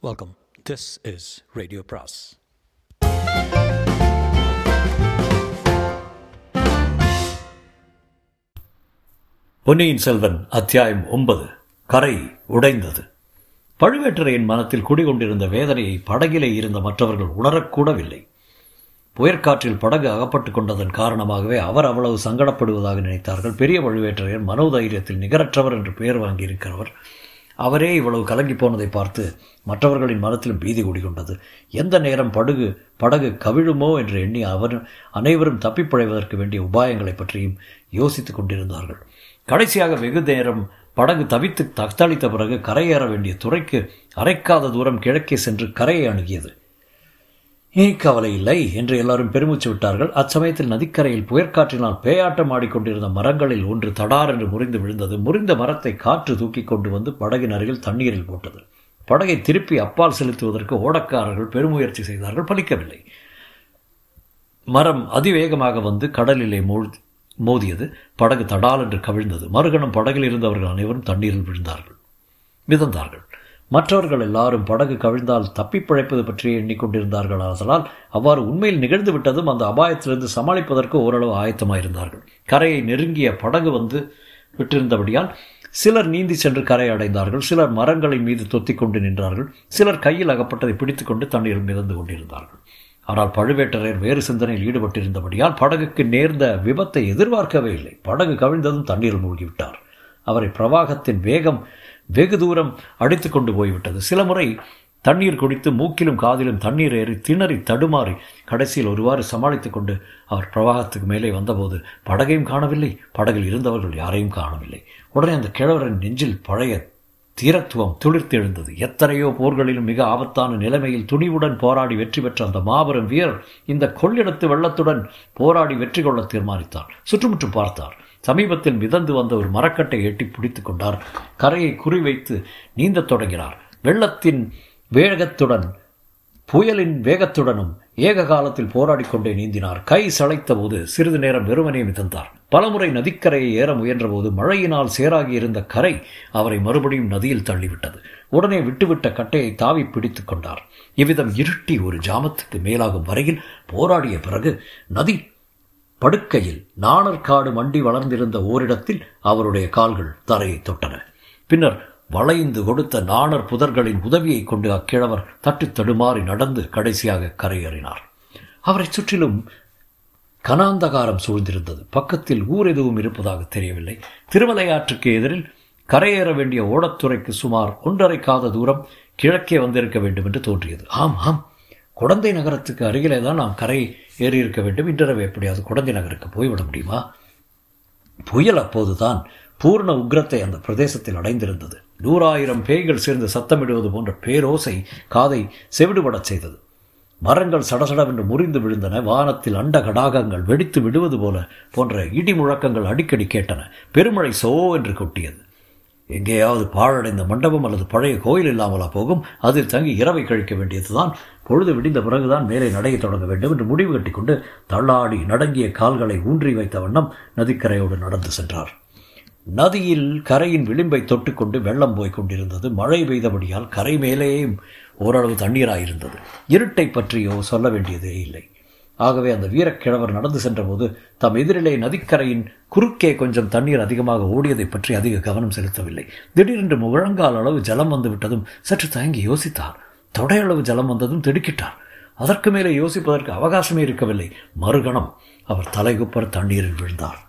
Welcome this is radio பிராஸ் பொன்னியின் செல்வன் அத்தியாயம் ஒன்பது. கரை உடைந்தது. பழுவேட்டரையின் மனத்தில் குடிகொண்டிருந்த வேதனையை படகிலே இருந்த மற்றவர்கள் உணரக்கூடவில்லை. புயற்காற்றில் படகு அகப்பட்டுக் கொண்டதன் காரணமாகவே அவர் அவ்வளவு சங்கடப்படுவதாக நினைத்தார்கள். பெரிய பழுவேட்டரையர் மனோதைரியத்தில் நிகரற்றவர் என்று பெயர் வாங்கியிருக்கிறவர். அவரே இவ்வளவு கலங்கி போனதை பார்த்து மற்றவர்களின் மனத்திலும் பீதி குடிகொண்டது எந்த நேரம் படகு படகு கவிழுமோ என்று எண்ணி அவர் அனைவரும் தப்பிப்பிழைவதற்கு வேண்டிய உபாயங்களை பற்றியும் யோசித்துக் கொண்டிருந்தார்கள். கடைசியாக வெகு நேரம் படகு தவித்து தத்தளித்த பிறகு கரையேற வேண்டிய துறைக்கு அரைக்காத தூரம் கிழக்கே சென்று கரையை அணுகியது. நீ கவலை இல்லை என்று எல்லாரும் பெருமூச்சு விட்டார்கள். அச்சமயத்தில் நதிக்கரையில் புயற்காற்றினால் பேயாட்டம் ஆடிக்கொண்டிருந்த மரங்களில் ஒன்று தடார் என்று முறிந்து விழுந்தது. முறிந்த மரத்தை காற்று தூக்கி கொண்டு வந்து படகின் அருகில் தண்ணீரில் போட்டது. படகை திருப்பி அப்பால் செலுத்துவதற்கு ஓடக்காரர்கள் பெருமுயற்சி செய்தார்கள். பலிக்கவில்லை. மரம் அதிவேகமாக வந்து கடலிலே மூழ்கி மோதியது. படகு தடால் என்று கவிழ்ந்தது. மறுகணம் படகில் இருந்தவர்கள் அனைவரும் தண்ணீரில் விழுந்தார்கள். மிதந்தார்கள். மற்றவர்கள் எல்லாரும் படகு கவிழ்ந்தால் தப்பி பிழைப்பது பற்றியே எண்ணிக்கொண்டிருந்தார்கள். ஆதலால் அவ்வாறு உண்மையில் நிகழ்ந்து விட்டதும் அந்த அபாயத்திலிருந்து சமாளிப்பதற்கு ஓரளவு ஆயத்தமாயிருந்தார்கள். கரையை நெருங்கிய படகு வந்து விட்டிருந்தபடியால் சிலர் நீந்தி சென்று கரை அடைந்தார்கள். சிலர் மரங்களின் மீது தொத்திக் கொண்டு நின்றார்கள். சிலர் கையில் அகப்பட்டதை பிடித்துக்கொண்டு தண்ணீர் மிதந்து கொண்டிருந்தார்கள். ஆனால் பழுவேட்டரையர் வேறு சிந்தனையில் ஈடுபட்டிருந்தபடியால் படகுக்கு நேர்ந்த விபத்தை எதிர்பார்க்கவே இல்லை. படகு கவிழ்ந்ததும் தண்ணீர் மூழ்கிவிட்டார். அவரை பிரவாகத்தின் வேகம் வெகு தூரம் அடித்து கொண்டு போய்விட்டது. சில முறை தண்ணீர் குடித்து மூக்கிலும் காதிலும் தண்ணீர் ஏறி திணறி தடுமாறி கடைசியில் ஒருவாறு சமாளித்து கொண்டு அவர் பிரவாகத்துக்கு மேலே வந்தபோது படகையும் காணவில்லை. படகில் இருந்தவர்கள் யாரையும் காணவில்லை. உடனே அந்த கிழவரின் நெஞ்சில் பழைய தீரத்துவம் துளிர்த்தெழுந்தது எத்தனையோ போர்களிலும் மிக ஆபத்தான நிலைமையில் துணிவுடன் போராடி வெற்றி பெற்ற அந்த மாபெரும் வீரர் இந்த கொள்ளிடத்து வெள்ளத்துடன் போராடி வெற்றி கொள்ள தீர்மானித்தார் சுற்றுமுற்றும் பார்த்தார். சமீபத்தில் மிதந்து வந்த ஒரு மரக்கட்டை எட்டி பிடித்து கொண்டார். கரையை குறிவைத்து நீந்தத் தொடங்கினார். வெள்ளத்தின் வேகத்துடன் புயலின் வேகத்துடனும் ஏக காலத்தில் போராடி கொண்டே நீந்தினார். கை சளைத்த போது சிறிது நேரம் வெறுமனே மிதந்தார். பலமுறை நதிக்கரையை ஏற முயன்றபோது மழையினால் சேராகி இருந்த கரை அவரை மறுபடியும் நதியில் தள்ளிவிட்டது. உடனே விட்டுவிட்ட கட்டையை தாவி பிடித்துக் கொண்டார். இவ்விதம் இருட்டி ஒரு ஜாமத்துக்கு மேலாகும் வரையில் போராடிய பிறகு நதி படுக்கையில் நாணற்காடு மண்டி வளர்ந்திருந்த ஓரிடத்தில் அவருடைய கால்கள் தரையை தொட்டன. பின்னர் வளைந்து கொடுத்த நாணர் புதர்களின் உதவியை கொண்டு அக்கிழவர் தட்டு தடுமாறி நடந்து கடைசியாக கரையேறினார். அவரை சுற்றிலும் கனாந்தகாரம் சூழ்ந்திருந்தது. பக்கத்தில் ஊர் எதுவும் இருப்பதாக தெரியவில்லை. திருமலையாற்றுக்கு எதிரில் கரையேற வேண்டிய ஓடத்துறைக்கு சுமார் ஒன்றரை காத தூரம் கிழக்கே வந்திருக்க வேண்டும் என்று தோன்றியது. ஆம் ஆம் குடந்தை நகரத்துக்கு அருகிலே தான் நாம் கரை ஏறி இருக்க வேண்டும். இன்றரவு எப்படியாவது குடந்தை நகருக்கு போய்விட முடியுமா? புயல் அப்போதுதான் பூர்ண உக்ரத்தை அந்த பிரதேசத்தில் அடைந்திருந்தது. நூறாயிரம் பேய்கள் சேர்ந்து சத்தமிடுவது போன்ற பேரோசை காதை செவிடுபடச் செய்தது. மரங்கள் சடசடவென்று முறிந்து விழுந்தன. வானத்தில் அண்ட கடாகங்கள் வெடித்து விடுவது போல போன்ற இடி முழக்கங்கள் அடிக்கடி கேட்டன. பெருமழை சோ என்று கொட்டியது. எங்கேயாவது பாழடைந்த மண்டபம் அல்லது பழைய கோயில் இல்லாமலா போகும்? அதில் தங்கி இரவை கழிக்க வேண்டியதுதான். பொழுது விடிந்த பிறகுதான் மேலே நடைய தொடங்க வேண்டும் என்று முடிவு கட்டிக்கொண்டு தள்ளாடி நடங்கிய கால்களை ஊன்றி வைத்த வண்ணம் நதிக்கரையோடு நடந்து சென்றார். நதியில் கரையின் விளிம்பை தொட்டுக்கொண்டு வெள்ளம் போய்க் கொண்டிருந்தது. மழை பெய்தபடியால் கரை மேலேயும் ஓரளவு தண்ணீராயிருந்தது. இருட்டை பற்றியோ சொல்ல வேண்டியதே இல்லை. ஆகவே அந்த வீரக்கிழவர் நடந்து சென்றபோது தம் எதிரிலே நதிக்கரையின் குறுக்கே கொஞ்சம் தண்ணீர் அதிகமாக ஓடியதை பற்றி அதிக கவனம் செலுத்தவில்லை. திடீரென்று முழங்கால் அளவு ஜலம் வந்துவிட்டதும் சற்று தயங்கி யோசித்தார். தொடையளவு ஜலம் வந்ததும் திடுக்கிட்டார். அதற்கு மேலே யோசிப்பதற்கு அவகாசமே இருக்கவில்லை. மறுகணம் அவர் தலைகுப்பர் தண்ணீரில் விழுந்தார்.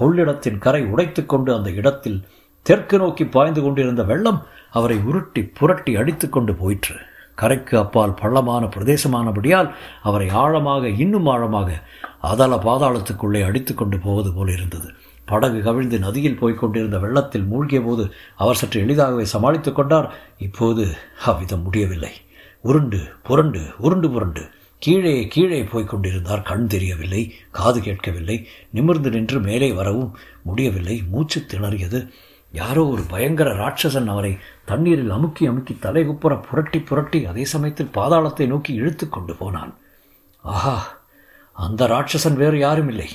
கொள்ளிடத்தின் கரை உடைத்துக்கொண்டு அந்த இடத்தில் தெற்கு நோக்கி பாய்ந்து கொண்டிருந்த வெள்ளம் அவரை உருட்டி புரட்டி அடித்து கொண்டு போயிற்று. கரைக்கு அப்பால் பள்ளமான பிரதேசமானபடியால் அவரை ஆழமாக இன்னும் ஆழமாக அதல பாதாளத்துக்குள்ளே அடித்து கொண்டு போவது போல இருந்தது. படகு கவிழ்ந்து நதியில் போய்க்கொண்டிருந்த வெள்ளத்தில் மூழ்கிய போது அவர் சற்று எளிதாகவே சமாளித்துக் கொண்டார். இப்போது அவ்விதம் முடியவில்லை. உருண்டு புரண்டு உருண்டு புரண்டு. கீழே கீழே போய்க் கொண்டிருந்தார். கண் தெரியவில்லை காது கேட்கவில்லை. நிமிர்ந்து நின்று மேலே வரவும் முடியவில்லை. மூச்சு திணறியது. யாரோ ஒரு பயங்கர ராட்சசன் அவரை தண்ணீரில் அமுக்கி அமுக்கி தலைகுப்புற புரட்டி புரட்டி அதே சமயத்தில் பாதாளத்தை நோக்கி இழுத்து கொண்டு போனான். ஆஹா அந்த ராட்சசன் வேறு யாரும் இல்லை.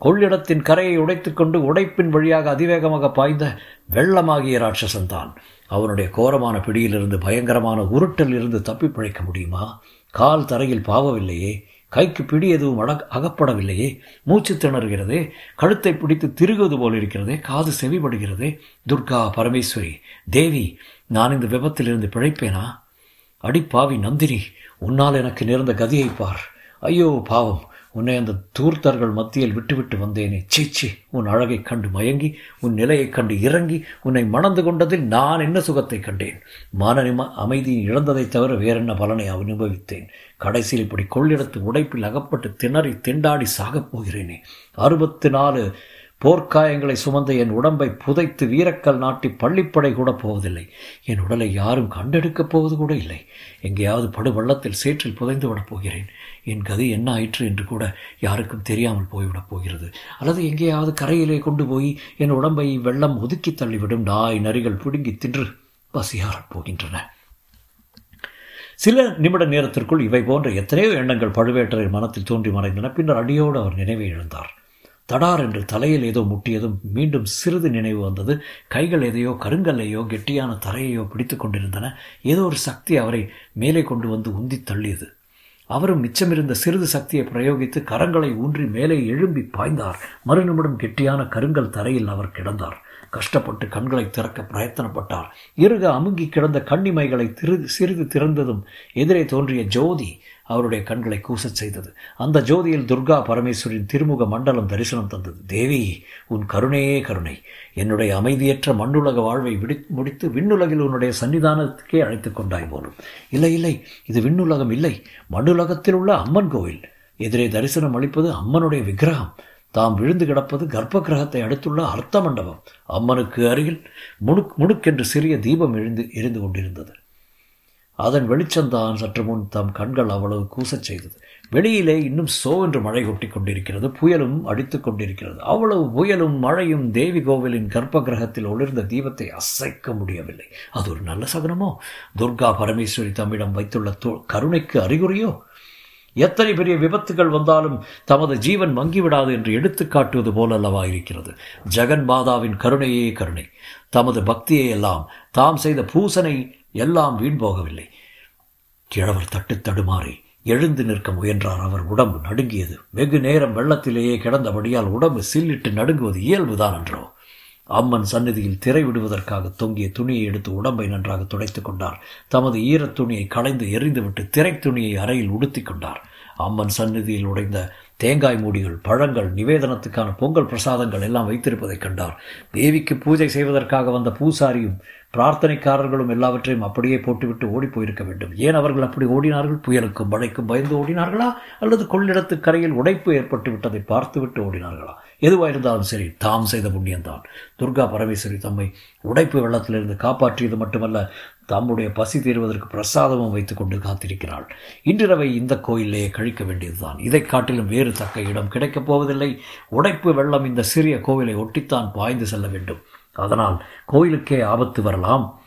கொள்ளிடத்தின் கரையை உடைத்துக்கொண்டு உடைப்பின் வழியாக அதிவேகமாக பாய்ந்த வெள்ளமாகிய ராட்சசன் தான். அவனுடைய கோரமான பிடியிலிருந்து பயங்கரமான உருட்டல் இருந்து தப்பி பிழைக்க முடியுமா? கால் தரையில் பாவவில்லையே. கைக்கு பிடி எதுவும் அட அகப்படவில்லையே. மூச்சு திணறுகிறதே. கழுத்தை பிடித்து திருகுவது போல் இருக்கிறதே. காது செவிப்படுகிறதே துர்கா பரமேஸ்வரி தேவி நான் இந்த விபத்திலிருந்து பிழைப்பேனா? அடிப்பாவி நந்தினி உன்னால் எனக்கு நேர்ந்த கதியை பார். ஐயோ பாவம். உன்னை அந்த தூர்த்தர்கள் மத்தியில் விட்டுவிட்டு வந்தேனே. சீச்சி உன் அழகைக் கண்டு மயங்கி உன் நிலையைக் கண்டு இறங்கி உன்னை மணந்து கொண்டதில் நான் என்ன சுகத்தை கண்டேன்? மானனிம அமைதியை இழந்ததைத் தவிர வேறென்ன பலனை அனுபவித்தேன்? கடைசியில் இப்படி கொள்ளிடத்து உடைப்பில் அகப்பட்டு திணறி திண்டாடி சாகப் போகிறேனே. அறுபத்து நாலு போர்க்காயங்களை சுமந்த என் உடம்பை புதைத்து வீரக்கல் நாட்டி பள்ளிப்படை கூட போவதில்லை. என் உடலை யாரும் கண்டெடுக்கப் போவது கூட இல்லை. எங்கேயாவது படுவள்ளத்தில் சேற்றில் புதைந்து விடப் போகிறேன். என் கதை என்ன ஆயிற்று என்று கூட யாருக்கும் தெரியாமல் போய்விடப் போகிறது. அல்லது எங்கேயாவது கரையிலே கொண்டு போய் என் உடம்பை வெள்ளம் ஒதுக்கி தள்ளிவிடும் நாய் நரிகள் பிடுங்கி தின்று பசியாரப் போகின்றன. சில நிமிட நேரத்திற்குள் இவை போன்ற எத்தனையோ எண்ணங்கள் பழுவேட்டரின் மனத்தில் தோன்றி மறைந்தன. பின்னர் அடியோடு அவர் நினைவை இழந்தார். தடார் என்று தலையில் ஏதோ முட்டியதும் மீண்டும் சிறிது நினைவு வந்தது. கைகள் எதையோ கருங்கல்லையோ கெட்டியான தரையையோ பிடித்து கொண்டிருந்தன. ஏதோ ஒரு சக்தி அவரை மேலே கொண்டு வந்து உந்தி தள்ளியது. அவரும் மிச்சமிருந்த சிறிது சக்தியை பிரயோகித்து கரங்களை ஊன்றி மேலே எழும்பி பாய்ந்தார். மறுநிமிடம் கெட்டியான கருங்கல் தரையில் அவர் கிடந்தார். கஷ்டப்பட்டு கண்களை திறக்க பிரயத்தனப்பட்டார். இறுக அமுங்கி கிடந்த கண்ணிமைகளை திரு சிறிது திறந்ததும் எதிரே தோன்றிய ஜோதி அவருடைய கண்களை கூசச் செய்தது. அந்த ஜோதியில் துர்கா பரமேஸ்வரின் திருமுக மண்டலம் தரிசனம் தந்தது. தேவி உன் கருணையே கருணை. என்னுடைய அமைதியற்ற மண்ணுலக வாழ்வை விடி முடித்து விண்ணுலகில் உன்னுடைய சன்னிதானத்துக்கே அழைத்துக் கொண்டாய் போலும். இல்லை இல்லை. இது விண்ணுலகம் இல்லை. மண்ணுலகத்தில் உள்ள அம்மன் கோவில் எதிரே தரிசனம் அளிப்பது அம்மனுடைய விக்கிரகம். தாம் விழுந்து கிடப்பது கர்ப்ப கிரகத்தை அடுத்துள்ள அர்த்த மண்டபம் அம்மனுக்கு அருகில் முணுக் முணுக்கென்று சிறிய தீபம் எழுந்து எரிந்து கொண்டிருந்தது. அதன் வெளிச்சந்தான் சற்று முன் தம் கண்கள் அவ்வளவு கூசச் செய்தது. வெளியிலே இன்னும் சோ என்று மழை கொட்டி கொண்டிருக்கிறது புயலும் அடித்து கொண்டிருக்கிறது. அவ்வளவு புயலும் மழையும் தேவி கோவிலின் கர்ப்ப கிரகத்தில் ஒளிர்ந்த தீபத்தை அசைக்க முடியவில்லை. அது ஒரு நல்ல சகனமோ துர்கா பரமேஸ்வரி தம்மிடம் வைத்துள்ள கருணைக்கு அறிகுறியோ? எத்தனை பெரிய விபத்துகள் வந்தாலும் தமது ஜீவன் மங்கிவிடாது என்று எடுத்துக்காட்டுவது போலல்லவா அல்லவா இருக்கிறது. ஜெகன் மாதாவின் கருணையே கருணை. தமது பக்தியை எல்லாம் தாம் செய்த பூசனை எல்லாம் வீண் போகவில்லை. கிழவர் தட்டு தடுமாறி எழுந்து நிற்க முயன்றார். அவர் உடம்பு நடுங்கியது. வெகு நேரம் வெள்ளத்திலேயே கிடந்தபடியால் உடம்பு சில்லிட்டு நடுங்குவது இயல்புதான் என்றோ அம்மன் சந்நிதியில் திரை விடுவதற்காக தொங்கிய துணியை எடுத்து உடம்பை நன்றாக துடைத்துக் கொண்டார். தமது ஈரத் துணியை களைந்து எறிந்துவிட்டு திரை துணியை அறையில் உடுத்திக் கொண்டார். அம்மன் சந்நிதியில் உடைந்த தேங்காய் மூடிகள் பழங்கள் நிவேதனத்துக்கான பொங்கல் பிரசாதங்கள் எல்லாம் வைத்திருப்பதைக் கண்டார். தேவிக்கு பூஜை செய்வதற்காக வந்த பூசாரியும் பிரார்த்தனைக்காரர்களும் எல்லாவற்றையும் அப்படியே போட்டுவிட்டு ஓடி போயிருக்க வேண்டும். ஏன் அவர்கள் அப்படி ஓடினார்கள்? புயலுக்கும் மழைக்கும் பயந்து ஓடினார்களா? அல்லது கொள்ளிடத்து கரையில் உடைப்பு ஏற்பட்டு விட்டதை பார்த்துவிட்டு ஓடினார்களா? எதுவாயிருந்தாலும் சரி தாம் செய்த புண்ணியம்தான். துர்கா பரமேஸ்வரி தம்மை உடைப்பு வெள்ளத்திலிருந்து காப்பாற்றியது மட்டுமல்ல தம்முடைய பசி தீர்வதற்கு பிரசாதமும் வைத்துக் கொண்டு காத்திருக்கிறாள். இன்றிரவை இந்த கோயிலேயே கழிக்க வேண்டியதுதான். இதை காட்டிலும் வேறு தக்க இடம் கிடைக்கப் போவதில்லை. உடைப்பு வெள்ளம் இந்த சிறிய கோவிலை ஒட்டித்தான் பாய்ந்து செல்ல வேண்டும். அதனால் கோயிலுக்கே ஆபத்து வரலாம்.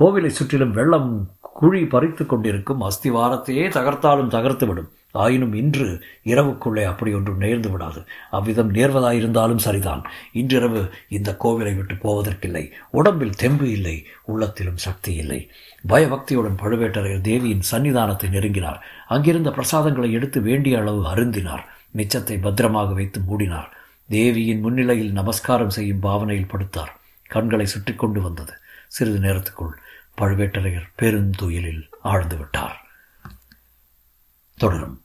கோவிலை சுற்றிலும் வெள்ளம் குழி பறித்து கொண்டிருக்கும் அஸ்திவாரத்தையே தகர்த்தாலும் தகர்த்துவிடும். ஆயினும் இன்று இரவுக்குள்ளே அப்படி ஒன்றும் நேர்ந்து விடாது. அவ்விதம் நேர்வதாயிருந்தாலும் சரிதான். இன்றிரவு இந்த கோவிலை விட்டு போவதற்கில்லை. உடம்பில் தெம்பு இல்லை உள்ளத்திலும் சக்தி இல்லை. பயபக்தியுடன் பழுவேட்டரையர் தேவியின் சன்னிதானத்தை நெருங்கினார். அங்கிருந்த பிரசாதங்களை எடுத்து வேண்டிய அளவு அருந்தினார். மிச்சத்தை பத்திரமாக வைத்து மூடினார். தேவியின் முன்னிலையில் நமஸ்காரம் செய்யும் பாவனையில் படுத்தார். கண்களை சுற்றி கொண்டு வந்தது. சிறிது நேரத்துக்குள் பழுவேட்டரையர் பெருந்துயிலில் ஆழ்ந்து விட்டார். தொடரும்.